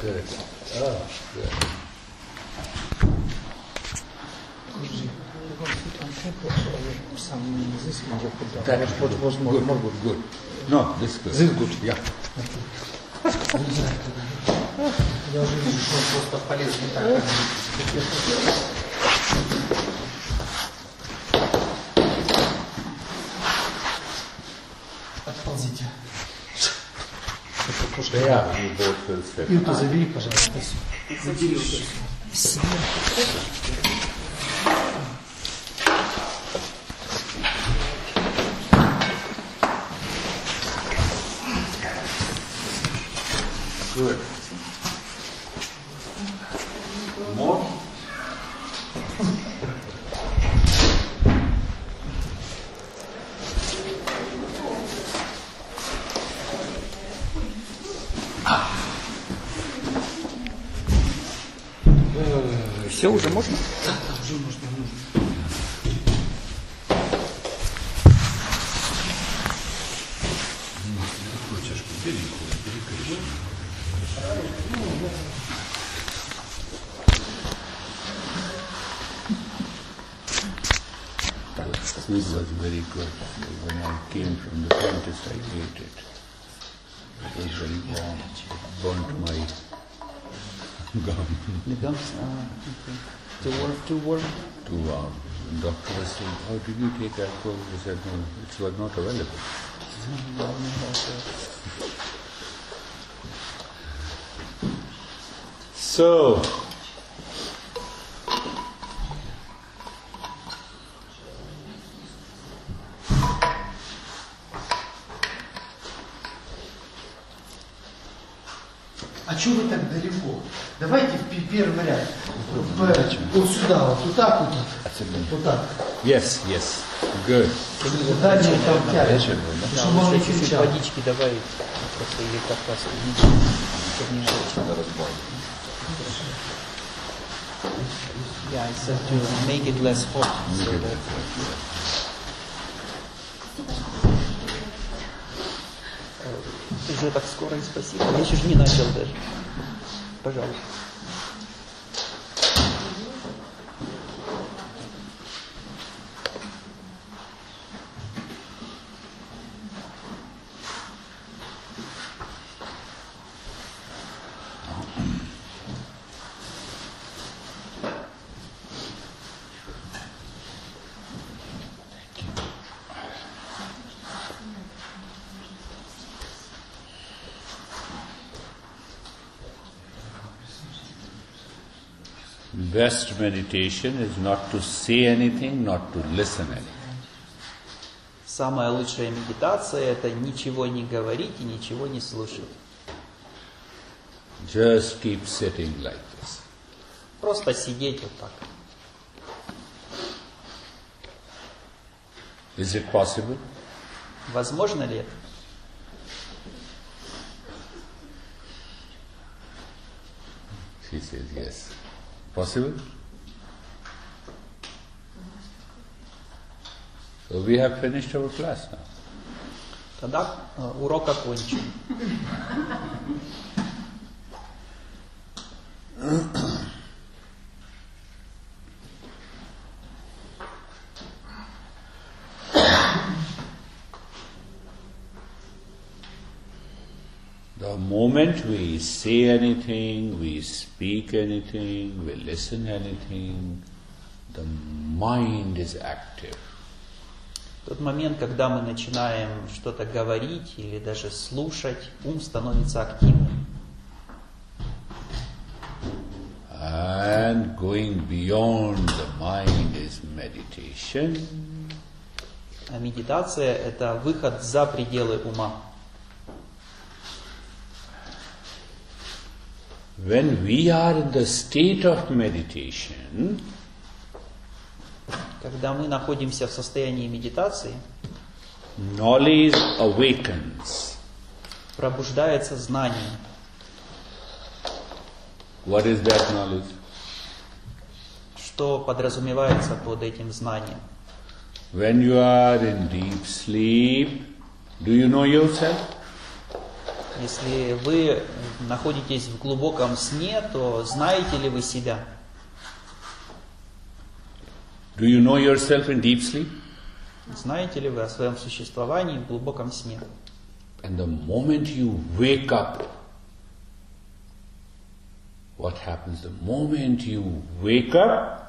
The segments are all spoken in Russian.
Oh. Отползите. Sit. И вот забери, пожалуйста. Забери это. Good. Very good. When I came from the dentist, I ate it. It was very warm. Uh, burnt my gum. The gums are okay. Too warm, too warm. Too warm. Uh, the doctor was saying, "Oh, did you take alcohol?" I said, "No, it was not available." So, А что вы так далеко? Давайте в первый ряд. Вот сюда, вот, вот так вот. Вот так. yes, yes, good. Дальше там тянет. Чтобы он не кричал. водички добавить, просто или жечь. Yeah, I said to make it less hot. So that, Э, Уже так скоро и спасибо. Я еще же не начал даже. Пожалуйста. Best meditation is not to say anything, not to listen anything. Самая лучшая медитация – это ничего не говорить и ничего не слушать. Just keep sitting like this. Просто сидеть вот так. Is it possible? Возможно ли это? Possible? So we have finished our class now. Тогда э, урок окончен. We say anything, we speak anything, we listen anything, the mind is active. Тот момент, когда мы начинаем что-то говорить или даже слушать, ум становится активным. And going beyond the mind is meditation. А медитация – это выход за пределы ума. When we are in the state of meditation, Когда мы находимся в состоянии медитации, knowledge awakens. пробуждается знание. What is that knowledge? Что подразумевается под этим знанием? When you are in deep sleep, do you know yourself? Если вы находитесь в глубоком сне, то знаете ли вы себя? Do you know yourself in deep sleep? Знаете ли вы о своем существовании в глубоком сне? And the moment you wake up, what happens? The moment you wake up,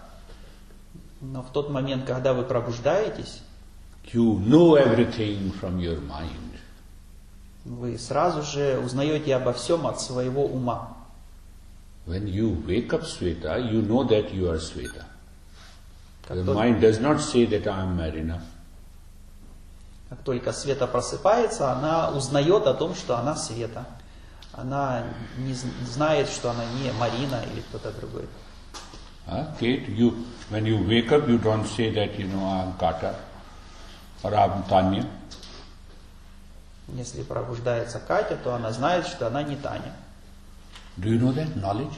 Но в тот момент, когда вы пробуждаетесь, you know everything from your mind. Вы сразу же узнаете обо всем от своего ума. When you wake up, Sweta, you know that you are Sweta. Как The только, mind does not say that I am Marina. как только Света просыпается, она узнает о том, что она Света. Она не знает, что она не Марина или кто-то другой. Huh? Kate, you, when you wake up, you don't say that, you know, I am Kata or I am Tanya. Если пробуждается Катя, то она знает, что она не Таня. Do you know that knowledge?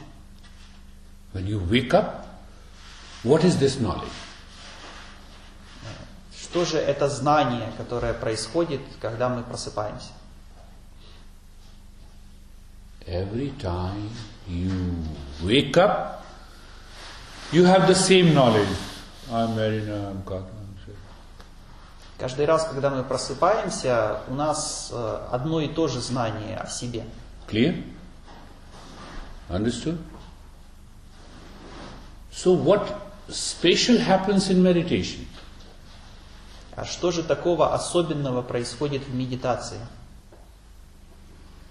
When you wake up, what is this knowledge? Что же это знание, которое происходит, когда мы просыпаемся? Every time you wake up, you have the same knowledge. I'm Marina, I'm Kata. Каждый раз, когда мы просыпаемся, у нас э, одно и то же знание о себе. Clear? Understood? So what special happens in meditation? А что же такого особенного происходит в медитации?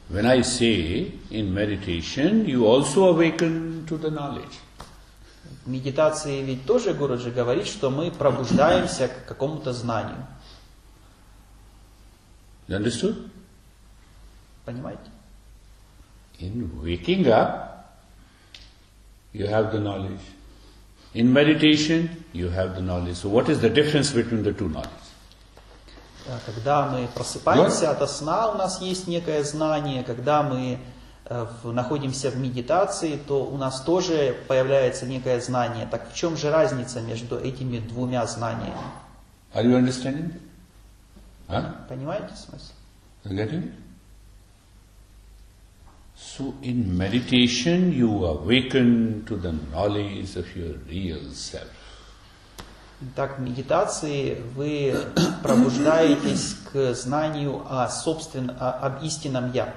When I say in meditation, you also awaken to the knowledge. В медитации ведь тоже Гуруджи говорит, что мы пробуждаемся к какому-то знанию. You understood? Понимаете? In waking up, you have the knowledge. In meditation, you have the knowledge. So what is the difference between the two knowledge? А Когда мы просыпаемся ото сна, у нас есть некое знание. Когда мы э, в- находимся в медитации, то у нас тоже появляется некое знание. Так в чем же разница между этими двумя знаниями? Are you understanding? Huh? Понимаете смысл? You getting it? So in meditation, you awaken to the knowledge of your real self. Так, в медитации вы пробуждаетесь к знанию о собствен... о- об истинном Я.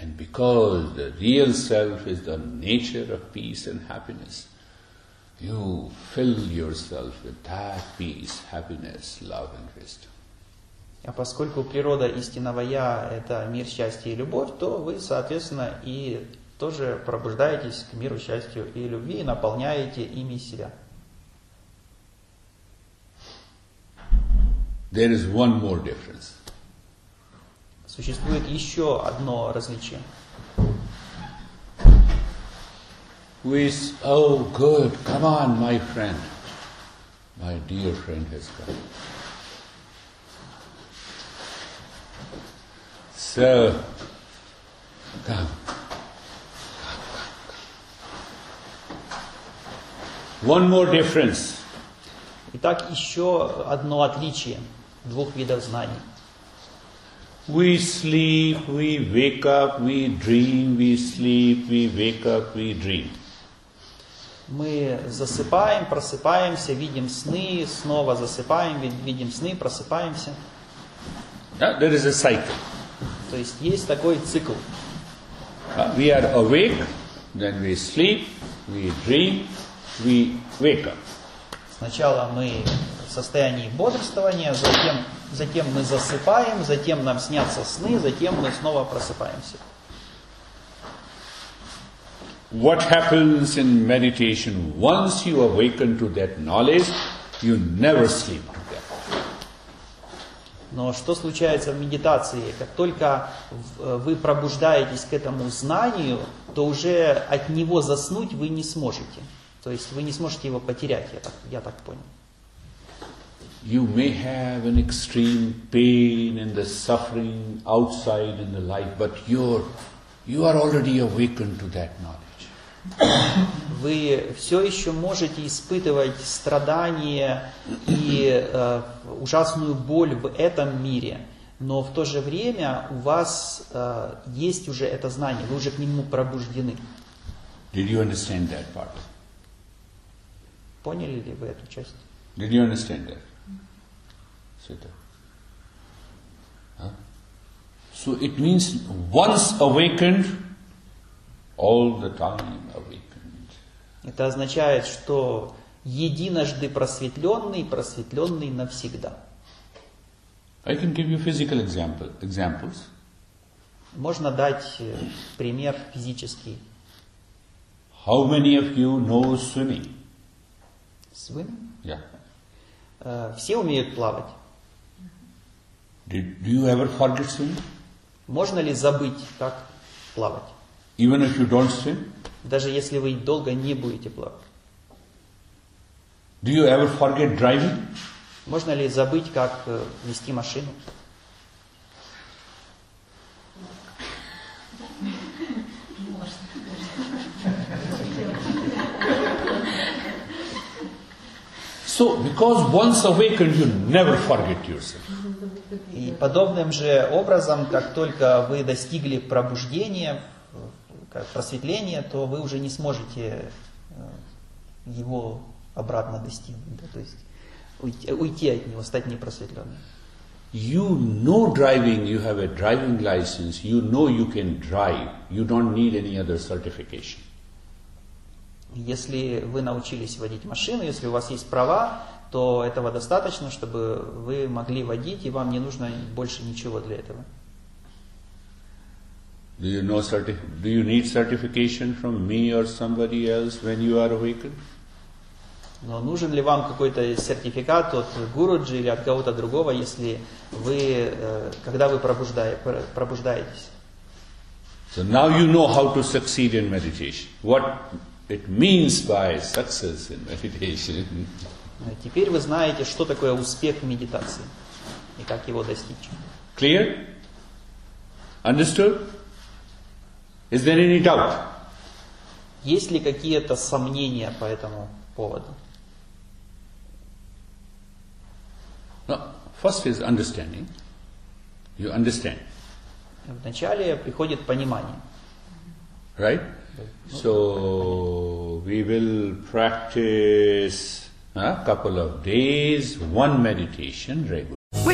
And because the real self is the nature of peace and happiness, you fill yourself with that peace, happiness, love, and wisdom. А поскольку природа истинного Я – это мир счастья и любовь, то вы, соответственно, и тоже пробуждаетесь к миру, счастью и любви и наполняете ими себя. There is one more difference. Существует еще одно различие. Is, oh good, come on, my friend. My dear friend has come. So, come. One more difference. Итак, еще одно отличие двух видов знаний. We sleep, we wake up, we dream, we sleep, we wake up, we dream. Мы засыпаем, просыпаемся, видим сны, снова засыпаем, ви- видим сны, просыпаемся. Yeah, there is a cycle. То есть есть такой цикл. Uh, we are awake, then we sleep, we dream, we wake up. Сначала мы в состоянии бодрствования, затем, затем мы засыпаем, затем нам снятся сны, затем мы снова просыпаемся. What happens in meditation? Once you awaken to that knowledge, you never sleep that. Но что случается в медитации? Как только в- вы пробуждаетесь к этому знанию, то уже от него заснуть вы не сможете. То есть вы не сможете его потерять, я так, я так понял. You may have an extreme pain and the suffering outside in the life, but you're, you are already awakened to that knowledge. Вы все еще можете испытывать страдания и э, ужасную боль в этом мире, но в то же время у вас э, есть уже это знание, вы уже к нему пробуждены. Did you understand that part? Поняли ли вы эту часть? Did you understand that? Sita? Huh? So it means once awakened, all the time awakened. Это означает, что единожды просветленный, просветленный навсегда. I can give you physical example, examples. Можно дать э, пример физический. How many of you know swimming? Swimming? Yeah. Э, Все умеют плавать. Did, do you ever forget swimming? Можно ли забыть, как плавать? Even if you don't swim? Даже если вы долго не будете плавать. Do you ever forget driving? Можно ли забыть, как э, вести машину? So, because once awakened, you never forget yourself. И подобным же образом, как только вы достигли пробуждения, как просветления, то вы уже не сможете э, его обратно достигнуть. да, то есть уйти, уйти от него, стать непросветленным. You know driving, you have a driving license, you know you can drive, you don't need any other certification. Если вы научились водить машину, если у вас есть права, то этого достаточно, чтобы вы могли водить, и вам не нужно больше ничего для этого. Do you know certi- do you need certification from me or somebody else when you are awakened? Но нужен ли вам какой-то сертификат от Гуруджи или от кого-то другого, если вы, э, когда вы пробуждае- пр- пробуждаетесь? So now you know how to succeed in meditation. What it means by success in meditation. Э, Теперь вы знаете, что такое успех в медитации и как его достичь. Clear? Understood? Is there any doubt? Есть ли какие-то сомнения по этому поводу? No. First is understanding. You understand, Вначале приходит понимание. right? So we will practice a couple of days, one meditation regularly.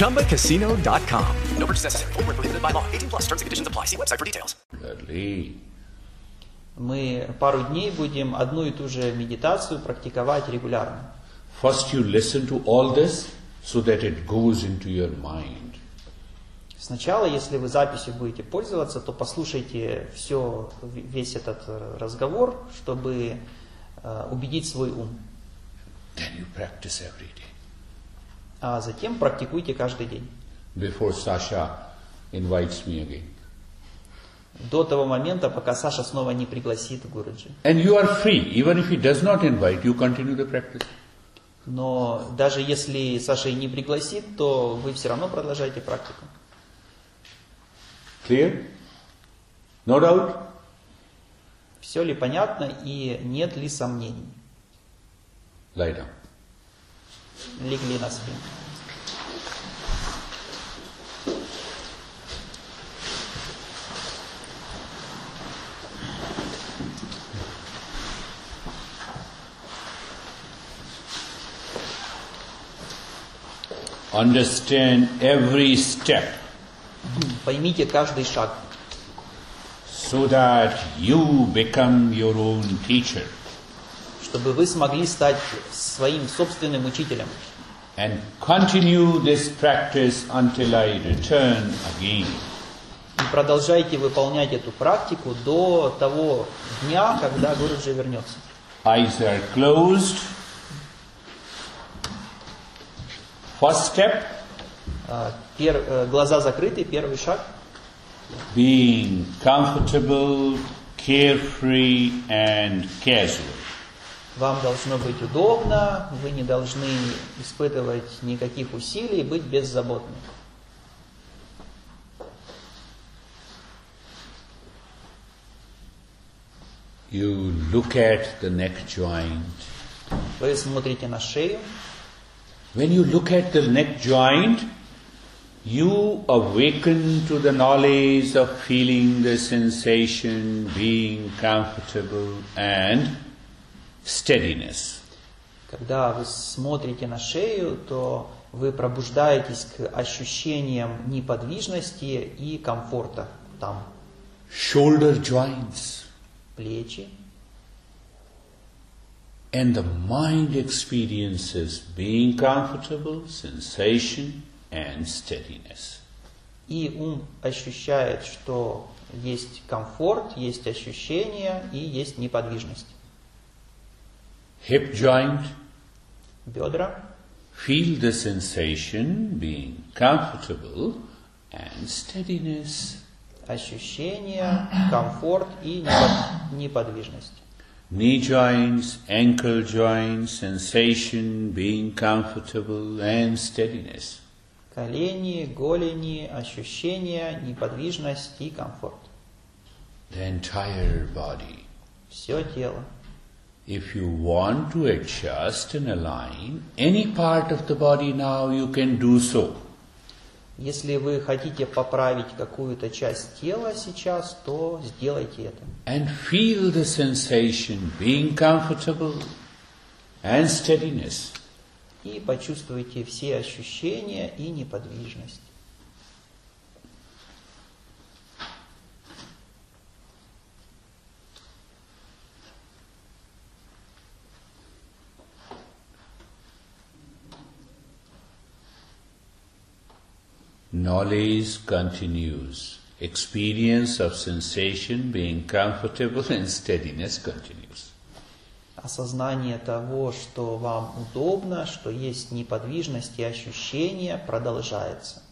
ChumbaCasino.com. No purchase necessary. Void where prohibited by law. 18 plus terms and conditions apply. See website for details. Regularly. Мы пару дней будем одну и ту же медитацию практиковать регулярно. First you listen to all this so that it goes into your mind. Сначала, если вы записью будете пользоваться, то послушайте все, весь этот э, разговор, чтобы э, убедить свой ум. Then you practice every day. А затем практикуйте каждый день. Before Sasha invites me again. До того момента, пока Саша снова не пригласит Гуруджи. And you are free. Even if he does not invite, you continue the practice. Но даже если Саша и не пригласит, то вы все равно продолжаете практику. Clear? No doubt? Все ли понятно и нет ли сомнений? Lie down. Легли на спину. Understand every step Поймите каждый шаг, so that you become your own teacher Чтобы вы смогли стать своим собственным учителем. and continue this practice until I return again. И продолжайте выполнять эту практику до того дня, когда Гуруджи вернется. Eyes are closed. First step А, пер- э, глаза закрыты, первый шаг. being comfortable, carefree, and casual. Вам должно быть удобно, вы не должны испытывать никаких усилий, быть беззаботны. You look at the neck joint. Вы смотрите на шею. When you look at the neck joint, you awaken to the knowledge of feeling the sensation, being comfortable, and steadiness. Когда вы смотрите на шею, то вы пробуждаетесь к ощущениям неподвижности и комфорта там. Shoulder joints. Плечи. And the mind experiences being comfortable, sensation, and steadiness. И ум ощущает, что есть комфорт, есть ощущение и есть неподвижность. Hip joint, Бедра. feel the sensation, being comfortable, and steadiness. Ощущение, комфорт и непод- неподвижность. Knee joints, ankle joints, sensation, being comfortable, and steadiness. Колени, голени, ощущения, неподвижность и комфорт. The entire body. Все тело. If you want to adjust and align any part of the body now, you can do so. Если вы хотите поправить какую-то часть тела сейчас, то сделайте это. And feel the sensation, being comfortable, and steadiness. И почувствуйте все ощущения и неподвижность. Knowledge continues. Experience of sensation, being comfortable, and steadiness continues. Осознание того, что вам удобно, что есть неподвижность и ощущение, продолжается.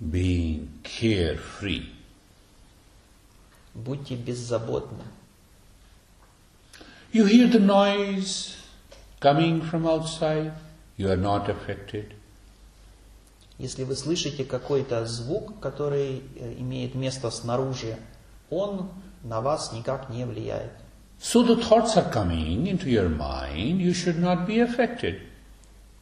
Being carefree. Будьте беззаботны. You hear the noise coming from outside, you are not affected. Если вы слышите какой-то звук, который э, имеет место снаружи, он на вас никак не влияет. So the thoughts are coming into your mind, you should not be affected.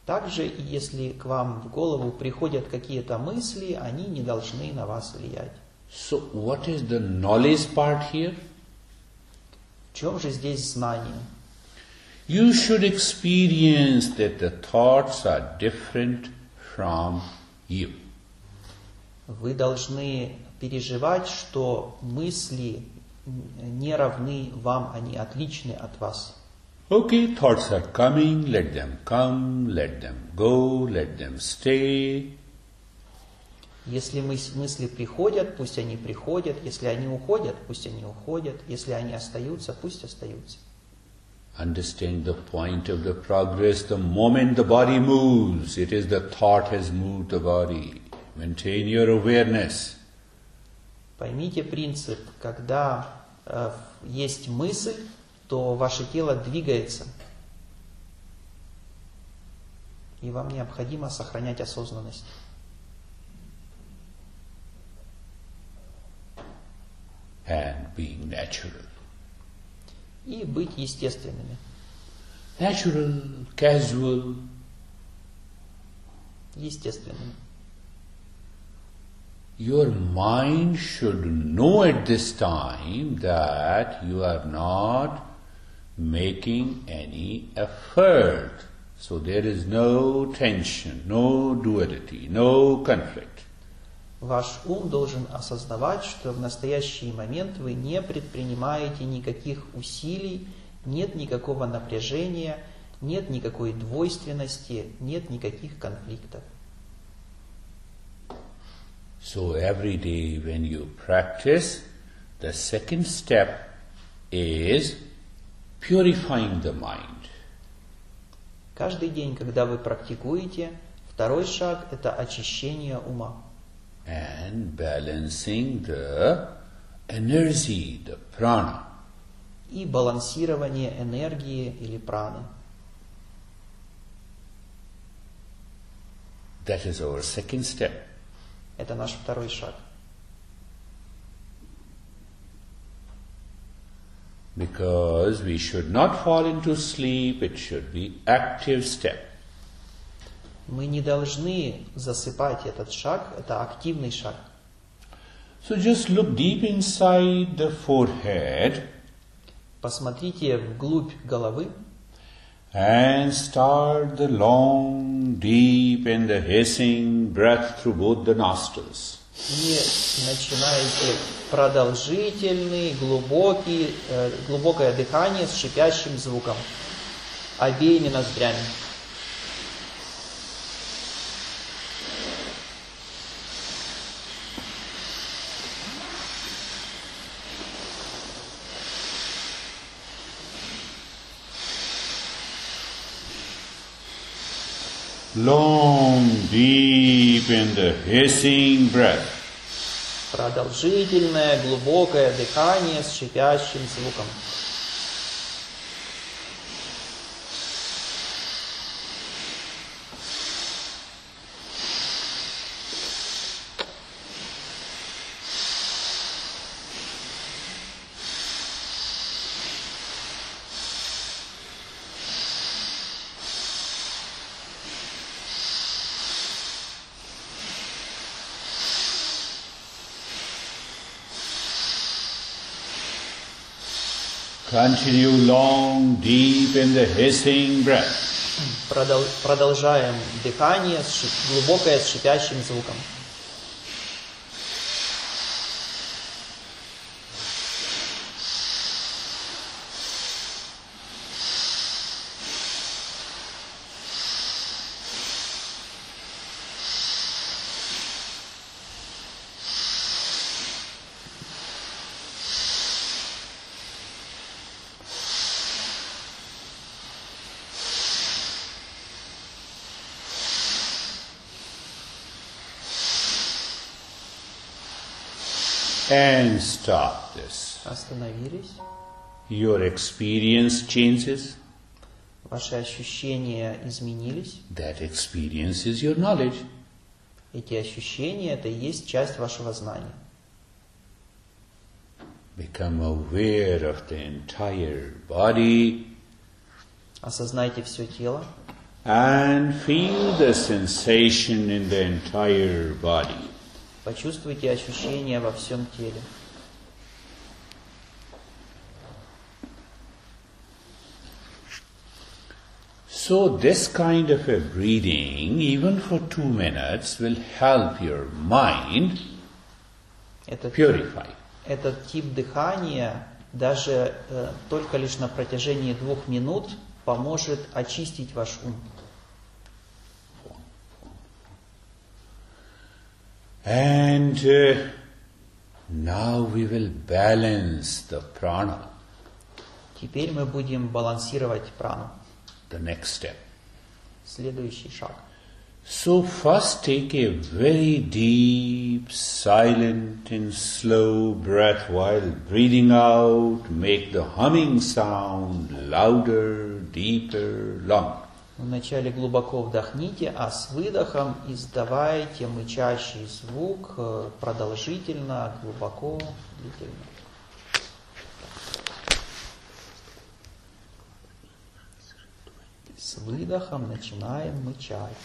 Также, если к вам в голову приходят какие-то мысли, они не должны на вас влиять. So what is the knowledge part here? В чем же здесь знание? You should experience that the thoughts are different from you. Вы должны переживать, что мысли не равны вам, они отличны от вас. Okay, thoughts are coming, let them come, let them go, let them stay. Если мыс- мысли приходят, пусть они приходят. Если они уходят, пусть они уходят. Если они остаются, пусть остаются. Understand the point of the progress. The moment the body moves, it is the thought has moved the body. Maintain your awareness. Поймите принцип, когда э, есть мысль, то ваше тело двигается. И вам необходимо сохранять осознанность. And being natural. И быть естественными. Natural, casual, Естественными. Your mind should know at this time that you are not making any effort. So there is no tension, no duality, no conflict. Ваш ум должен осознавать, что в настоящий момент вы не предпринимаете никаких усилий, нет никакого напряжения, нет никакой двойственности, нет никаких конфликтов. So every day when you practice, the second step is purifying the mind. Каждый день, когда вы практикуете, второй шаг – это очищение ума and balancing the energy, the prana. и балансирование энергии или праны. That is our second step. Это наш второй шаг. Because we should not fall into sleep, it should be active step. Мы не должны засыпать этот шаг, это активный шаг. So just look deep inside the forehead Посмотрите вглубь головы and start the long, deep and the hissing breath through both the nostrils. и начинаете продолжительный, глубокий, э, глубокое дыхание с шипящим звуком обеими ноздрями. Long, deep and hissing breath. Продолжительное, глубокое дыхание с шипящим звуком. Continue long, deep in the hissing breath. Продол- продолжаем дыхание, глубокое с шипящим звуком. And stop this. Остановились. Your experience changes. Ваши ощущения изменились. That experience is your knowledge. Эти ощущения – это и есть часть вашего знания. Become aware of the entire body Осознайте все тело and feel the sensation in the entire body. Почувствуйте ощущения во всем теле. So this kind of a breathing, even for two minutes, will help your mind Этот, purify. этот тип дыхания даже э, только лишь на протяжении двух минут поможет очистить ваш ум. And uh, now we will balance the prana, Теперь мы будем балансировать прану. the next step. Следующий шаг. So first take a very deep, silent and slow breath while breathing out. Make the humming sound louder, deeper, longer. Вначале глубоко вдохните, а с выдохом издавайте мычащий звук э, продолжительно, глубоко, длительно. С выдохом начинаем мычать.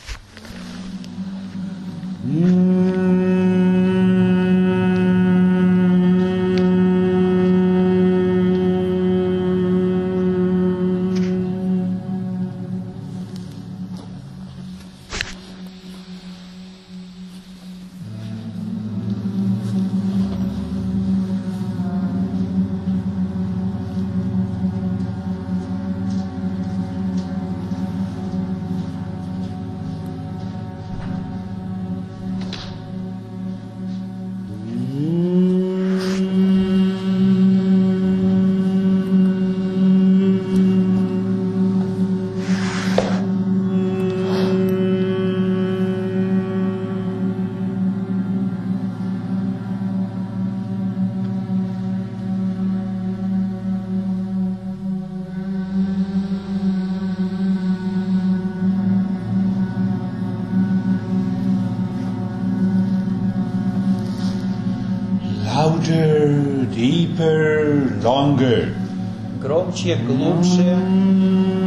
Louder, deeper, longer. Громче, глубже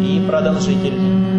и продолжительнее.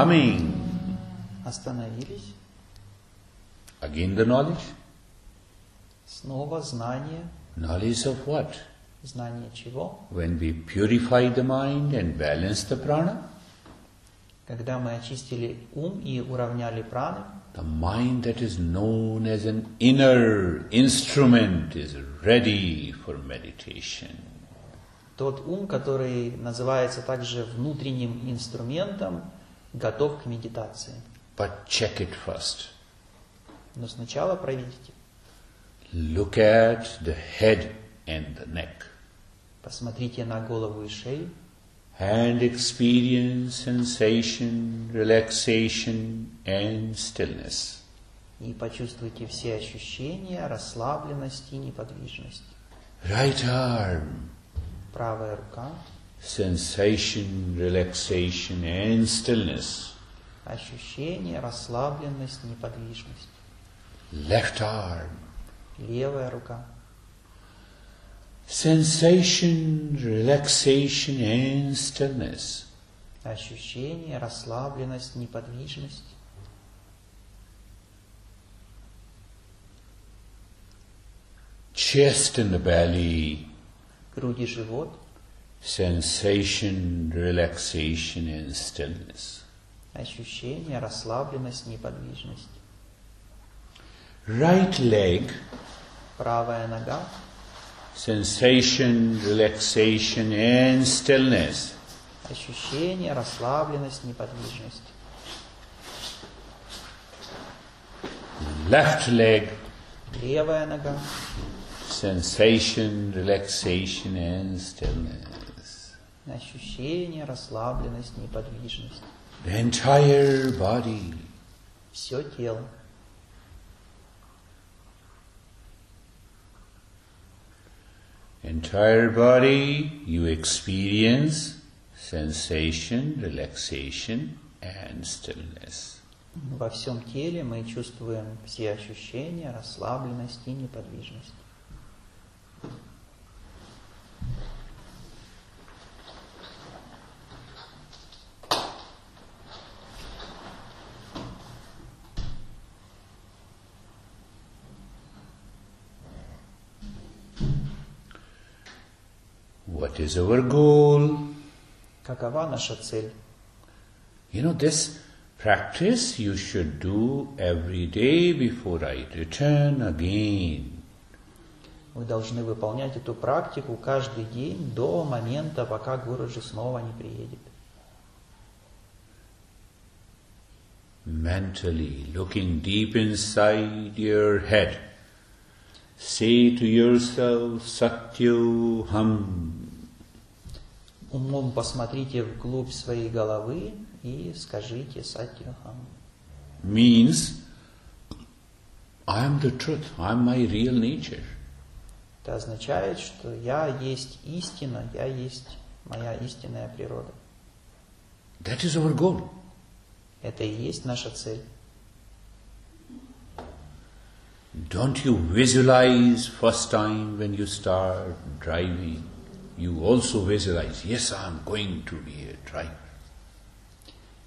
Humming. Остановились. Again the knowledge. Снова знание. Knowledge of what? Знание чего? When we purify the mind and balance the prana, Когда мы очистили ум и уравняли праны, the mind that is known as an inner instrument is ready for meditation. тот ум, который называется также внутренним инструментом, готов к медитации. But check it first. Но сначала проведите. Look at the head and the neck. Посмотрите на голову и шею. And experience sensation, relaxation and stillness. И почувствуйте все ощущения, расслабленность и неподвижность. Right arm. Правая рука. Sensation, relaxation and stillness. Ощущение, расслабленность, неподвижность. Left arm. Левая рука. Sensation, relaxation and stillness. Ощущение, расслабленность, неподвижность. Chest and the belly. Грудь и живот. Sensation, relaxation and stillness. Ощущение, расслабленность, неподвижность. Right leg. Правая нога. Sensation, relaxation and stillness. Ощущение, расслабленность, неподвижность. Left leg. Левая нога. Sensation, relaxation and stillness. Ощущение, расслабленность, неподвижность. The entire body. Все тело. Entire body, you experience sensation, relaxation and stillness. Во всем теле мы чувствуем все ощущения, расслабленность и неподвижность. What is our goal? Какова наша цель? You know, this practice you should do every day before I return again. Вы должны выполнять эту практику каждый день до момента, пока Гуруджи снова не приедет. Mentally looking deep inside your head, say to yourself, Satyu Ham. Умом посмотрите вглубь своей головы и скажите Сатьюхам. Means, I am the truth, I am my real nature. Это означает, что я есть истина, я есть моя истинная природа. That is our goal. Это и есть наша цель. Don't you visualize first time when you start driving? You also visualize, yes, I am going to be a driver.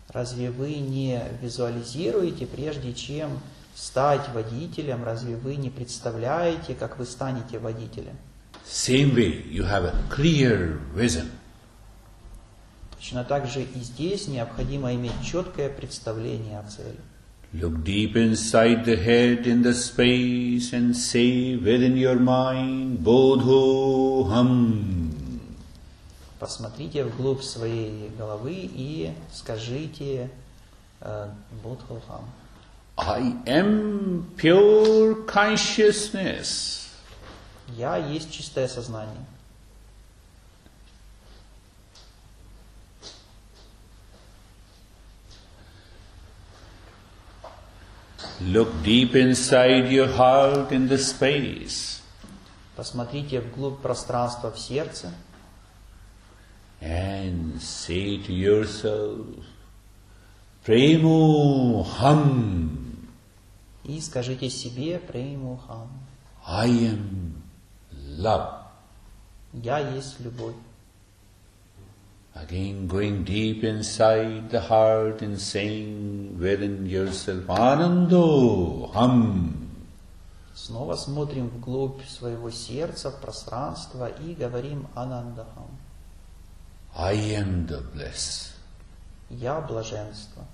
Разве вы не визуализируете, прежде чем стать водителем, разве вы не представляете, как вы станете водителем? Same way, you have a clear vision. Точно так же и здесь необходимо иметь четкое представление о цели. Look deep inside the head in the space and say within your mind, Bodho Ham. Посмотрите вглубь своей головы и скажите э, Бодхохам. I am pure consciousness. Я есть чистое сознание. Look deep inside your heart in the space. Посмотрите вглубь пространства в сердце and say to yourself, Premu Ham. И скажите себе Премухам. I am love. Я есть любовь. Again, going deep inside the heart and saying within yourself, Anando Ham. Снова смотрим вглубь своего сердца, в пространство и говорим Анандахам. I am the bliss. Я блаженство.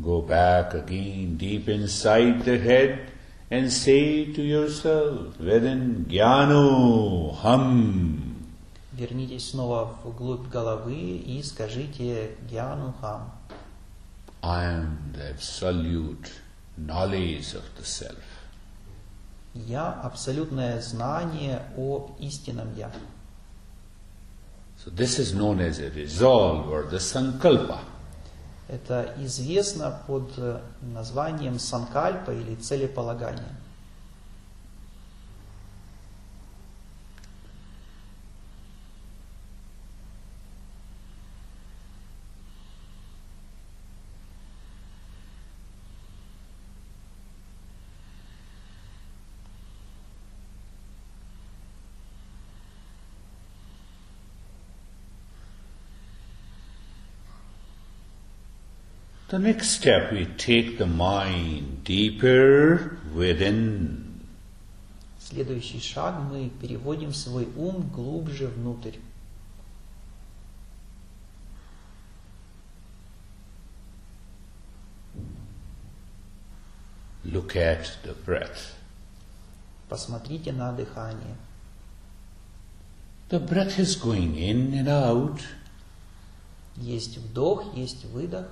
Go back again deep inside the head and say to yourself within Jnano Ham. Вернитесь снова вглубь головы и скажите Гьяну Хам. I am the absolute knowledge of the self. Я – абсолютное знание о истинном Я. So this is known as a resolve or the sankalpa. Это известно под э, названием санкальпа или целеполагание. The next step, we take the mind deeper within. Следующий шаг мы переводим свой ум глубже внутрь. Look at the breath. Посмотрите на дыхание. The breath is going in and out. Есть вдох, есть выдох.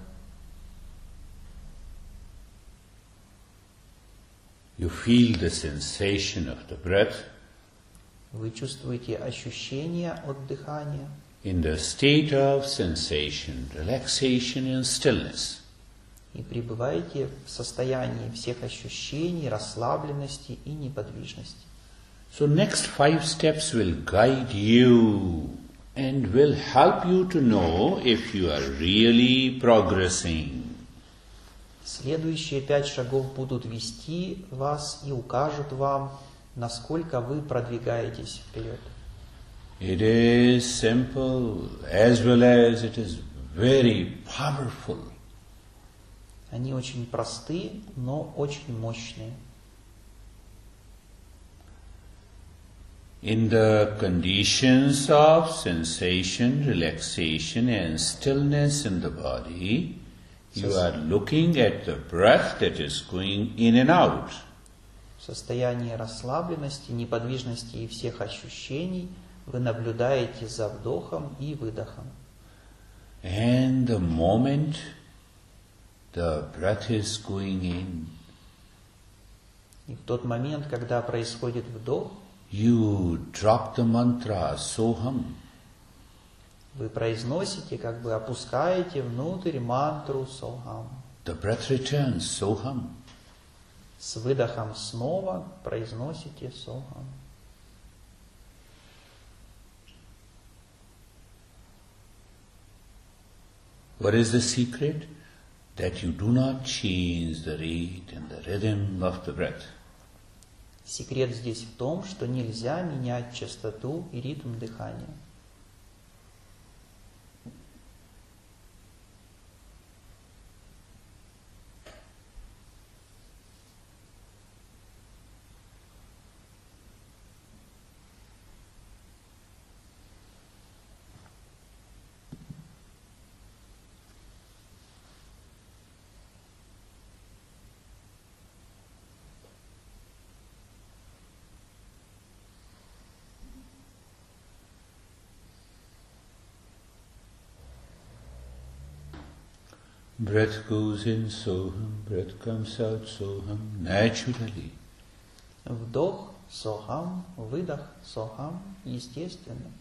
You feel the sensation of the breath Вы чувствуете ощущение от дыхания in the state of sensation, relaxation, and stillness. и пребываете в состоянии всех ощущений, расслабленности и неподвижности. So, next five steps will guide you and will help you to know if you are really progressing. Следующие пять шагов будут вести вас и укажут вам, насколько вы продвигаетесь вперед. It is simple as well as it is very powerful. Они очень просты, но очень мощные. In the conditions of sensation, relaxation, and stillness in the body, you are looking at the breath that is going in and out. В состоянии расслабленности, неподвижности и всех ощущений вы наблюдаете за вдохом и выдохом. And the moment the breath is going in, И в тот момент, когда происходит вдох, you drop the mantra Soham. Вы произносите, как бы опускаете внутрь мантру Сохам. The breath returns Soham. С выдохом снова произносите Сохам. What is the secret? That you do not change the rate and the rhythm of the breath. Секрет здесь в том, что нельзя менять частоту и ритм дыхания. Breath goes in Soham, breath comes out Soham naturally. Вдох, Сохам, выдох, Сохам, естественно.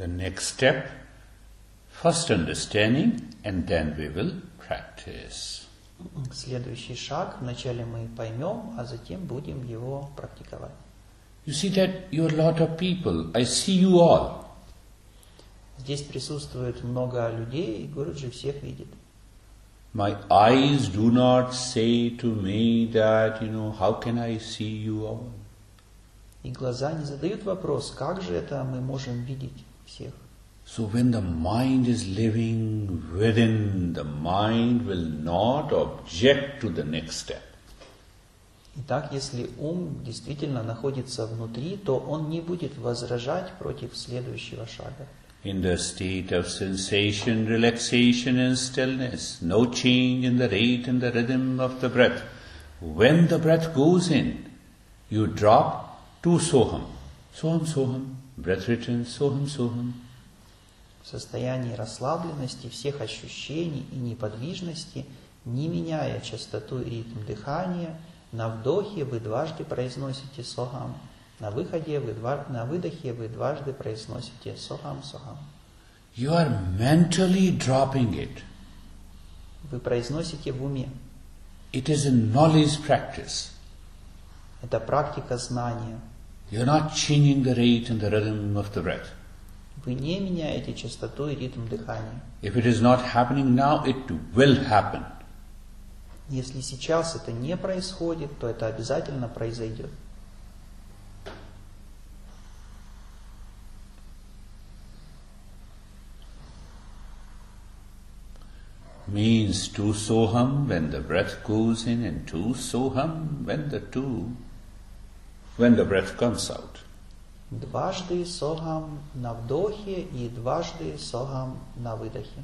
The next step, first understanding and then we will practice. Следующий шаг. Вначале мы поймем, а затем будем его практиковать. You see that you are a lot of people. I see you all. Здесь присутствует много людей, и Гуруджи всех видит. My eyes do not say to me that, you know, how can I see you all? И глаза не задают вопрос, как же это мы можем видеть всех. So when the mind is living within, the mind will not object to the next step. Итак, если ум действительно находится внутри, то он не будет возражать против следующего шага. In the state of sensation, relaxation and stillness, no change in the rate and the rhythm of the breath. When the breath goes in, you drop to Soham. Soham, Soham. Breath returns, Soham, Soham. В состоянии расслабленности всех ощущений и неподвижности, не меняя частоту и ритм дыхания, на вдохе вы дважды произносите сохам, на, выходе вы два, на выдохе вы дважды произносите сохам, сохам. You are mentally dropping it. Вы произносите в уме. It is a knowledge practice. Это практика знания. You're not changing the rate and the rhythm of the breath. Вы не меняете частоту и ритм дыхания. If it is not happening now, it will happen. Если сейчас это не происходит, то это обязательно произойдет. Means two soham when the breath goes in and two soham when the two when the breath comes out. Дважды согам на вдохе и дважды согам на выдохе.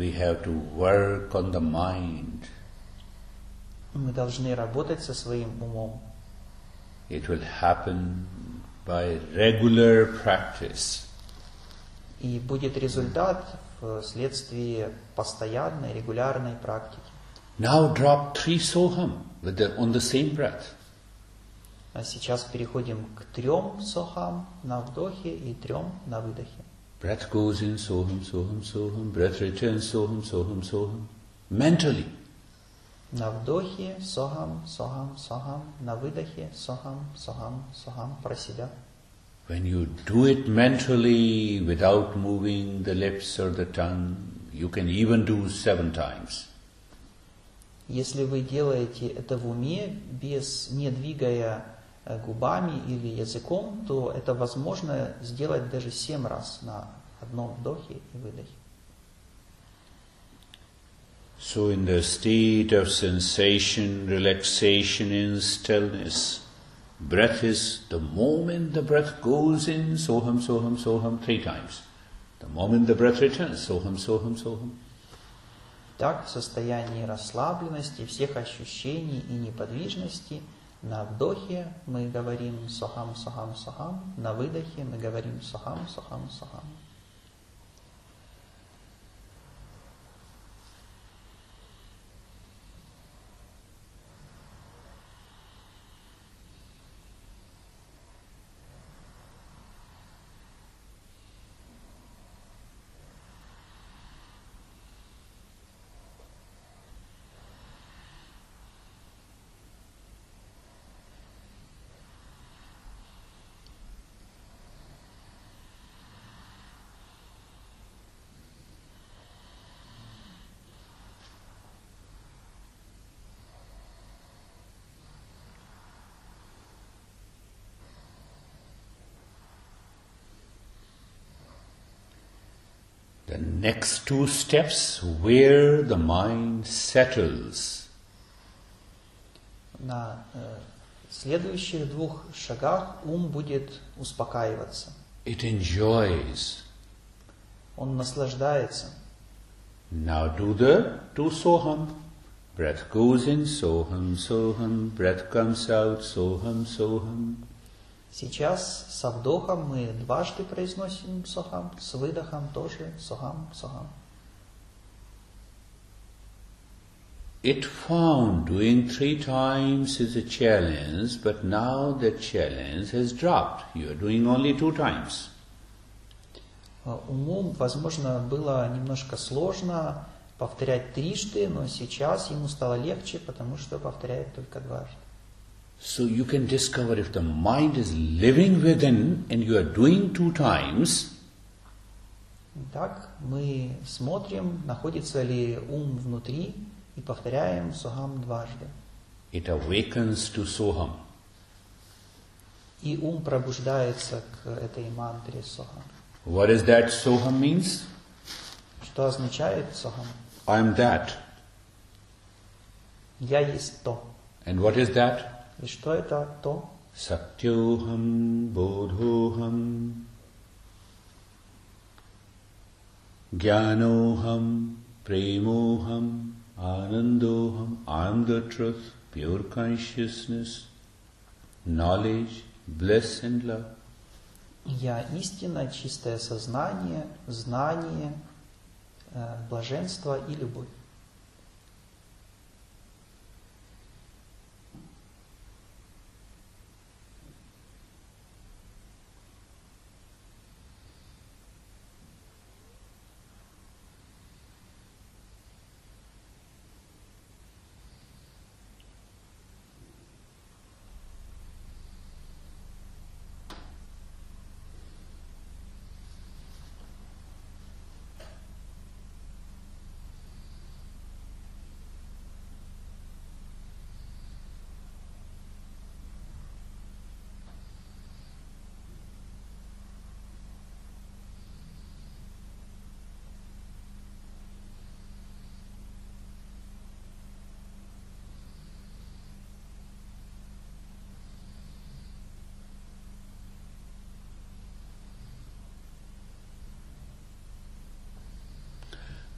We have to work on the mind. Мы должны работать со своим умом. It will happen by regular practice. И будет результат вследствие постоянной, регулярной практики. Now drop three soham with the, on the same breath. А сейчас переходим к трем сохам на вдохе и трем на выдохе. Breath goes in, soham, soham, soham. Breath returns, soham, soham, soham. Mentally. На вдохе сохам, сохам, сохам. На выдохе сохам, сохам, сохам. Про себя. When you do it mentally without moving the lips or the tongue, you can even do seven times. Если вы делаете это в уме, без, не двигая губами или языком, то это возможно сделать даже семь раз на одном вдохе и выдохе. So in the state of sensation, relaxation and stillness, breath is the moment the breath goes in, soham, soham, soham, three times. The moment the breath returns, soham, soham, soham. Так, в состоянии расслабленности, всех ощущений и неподвижности – на вдохе мы говорим сохам, сохам, сохам. На выдохе мы говорим сохам, сохам, сохам. The next two steps where the mind settles. на э, следующих двух шагах ум будет успокаиваться. It enjoys. Он наслаждается. Now do the two soham. Breath goes in, soham, soham. Breath comes out, soham, soham. Сейчас со вдохом мы дважды произносим сохам, с выдохом тоже сохам, сохам. It found doing three times is a challenge, but now the challenge has dropped. You are doing only two times. Уму, возможно, было немножко сложно повторять трижды, но сейчас ему стало легче, потому что повторяет только дважды. So you can discover if the mind is living within and you are doing two times. Так мы смотрим, находится ли ум внутри, и повторяем сохам дважды. It awakens to soham. И ум пробуждается к этой мантре сохам. What is that soham means? Что означает сохам? I'm that. Я есть то. And what is that? И что это то? Satyoham bodhoham Jnanoham premoham Anandoham, I am the truth, pure consciousness, knowledge, bliss and love. Я истина, чистое сознание, знание, блаженство и любовь.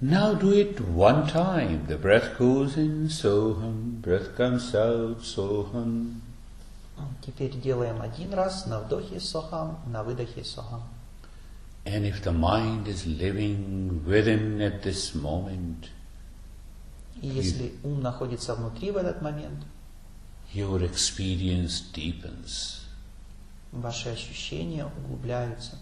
Now do it one time. The breath goes in, soham. Breath comes out, soham. Теперь делаем один раз на вдохе сохам, на выдохе сохам. And if the mind is living within at this moment, И если ум находится внутри в этот момент, your experience deepens. ваши ощущения углубляются.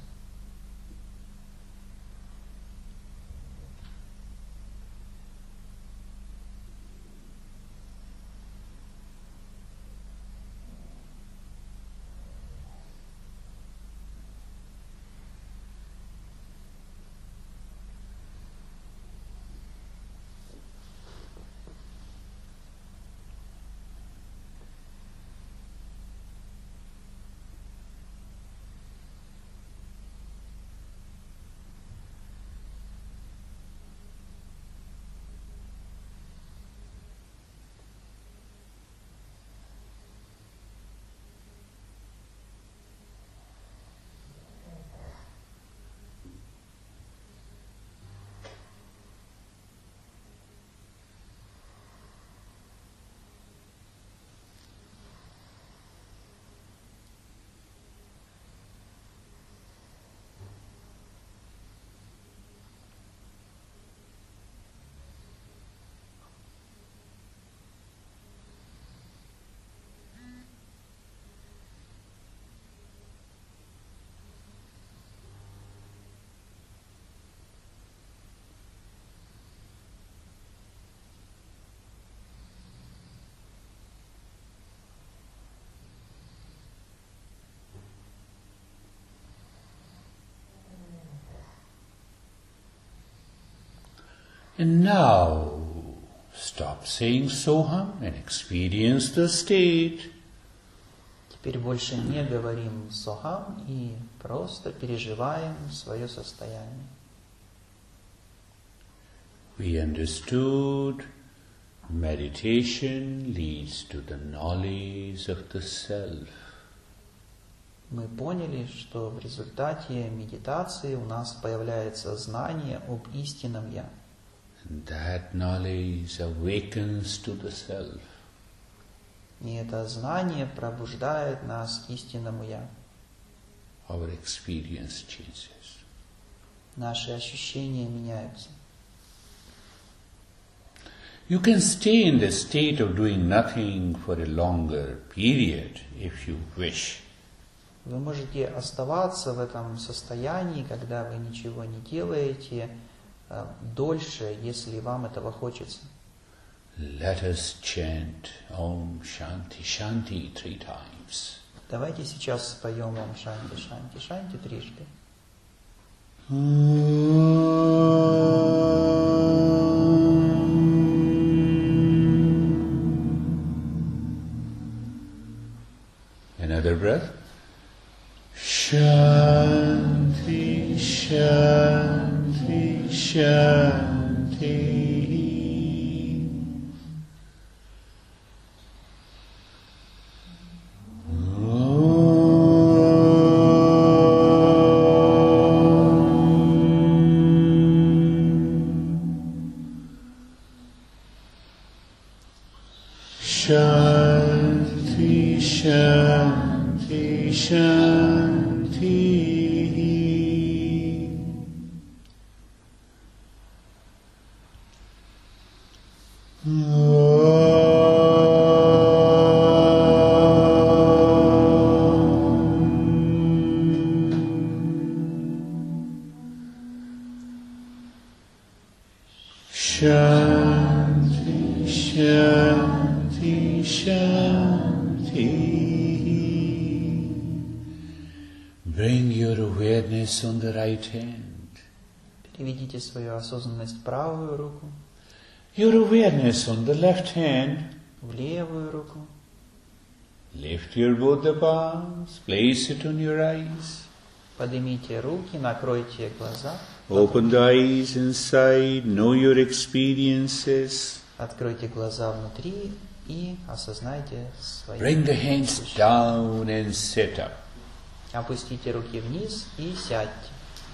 And now, stop saying soham and experience the state. Теперь больше не говорим сохам и просто переживаем свое состояние. We understood Meditation leads to the knowledge of the self. Мы поняли, что в результате медитации у нас появляется знание об истинном Я. That knowledge awakens to the self. И это знание пробуждает нас к истинному Я. Our experience changes. Наши ощущения меняются. You can stay in the state of doing nothing for a longer period if you wish. Вы можете оставаться в этом состоянии, когда вы ничего не делаете, э, дольше, если вам этого хочется. Let us chant Om Shanti Shanti three times. Давайте сейчас споем вам Шанти, Шанти, Шанти трижды. Another breath. Shanti, Shanti. Shanti, свою осознанность в правую руку, Your awareness on the left hand. в левую руку. Lift your both the palms, place it on your eyes. Поднимите руки, накройте глаза, Open the eyes inside, know your experiences. откройте глаза внутри и осознайте свои Bring the hands down and sit up. Опустите руки вниз и сядьте.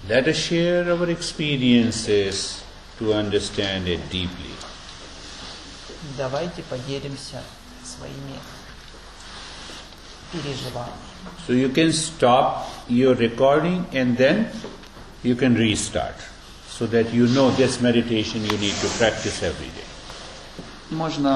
Let us share our experiences to understand it deeply. Давайте поделимся своими переживаниями. So you can stop your recording and then you can restart so that you know this meditation you need to practice every day. Можно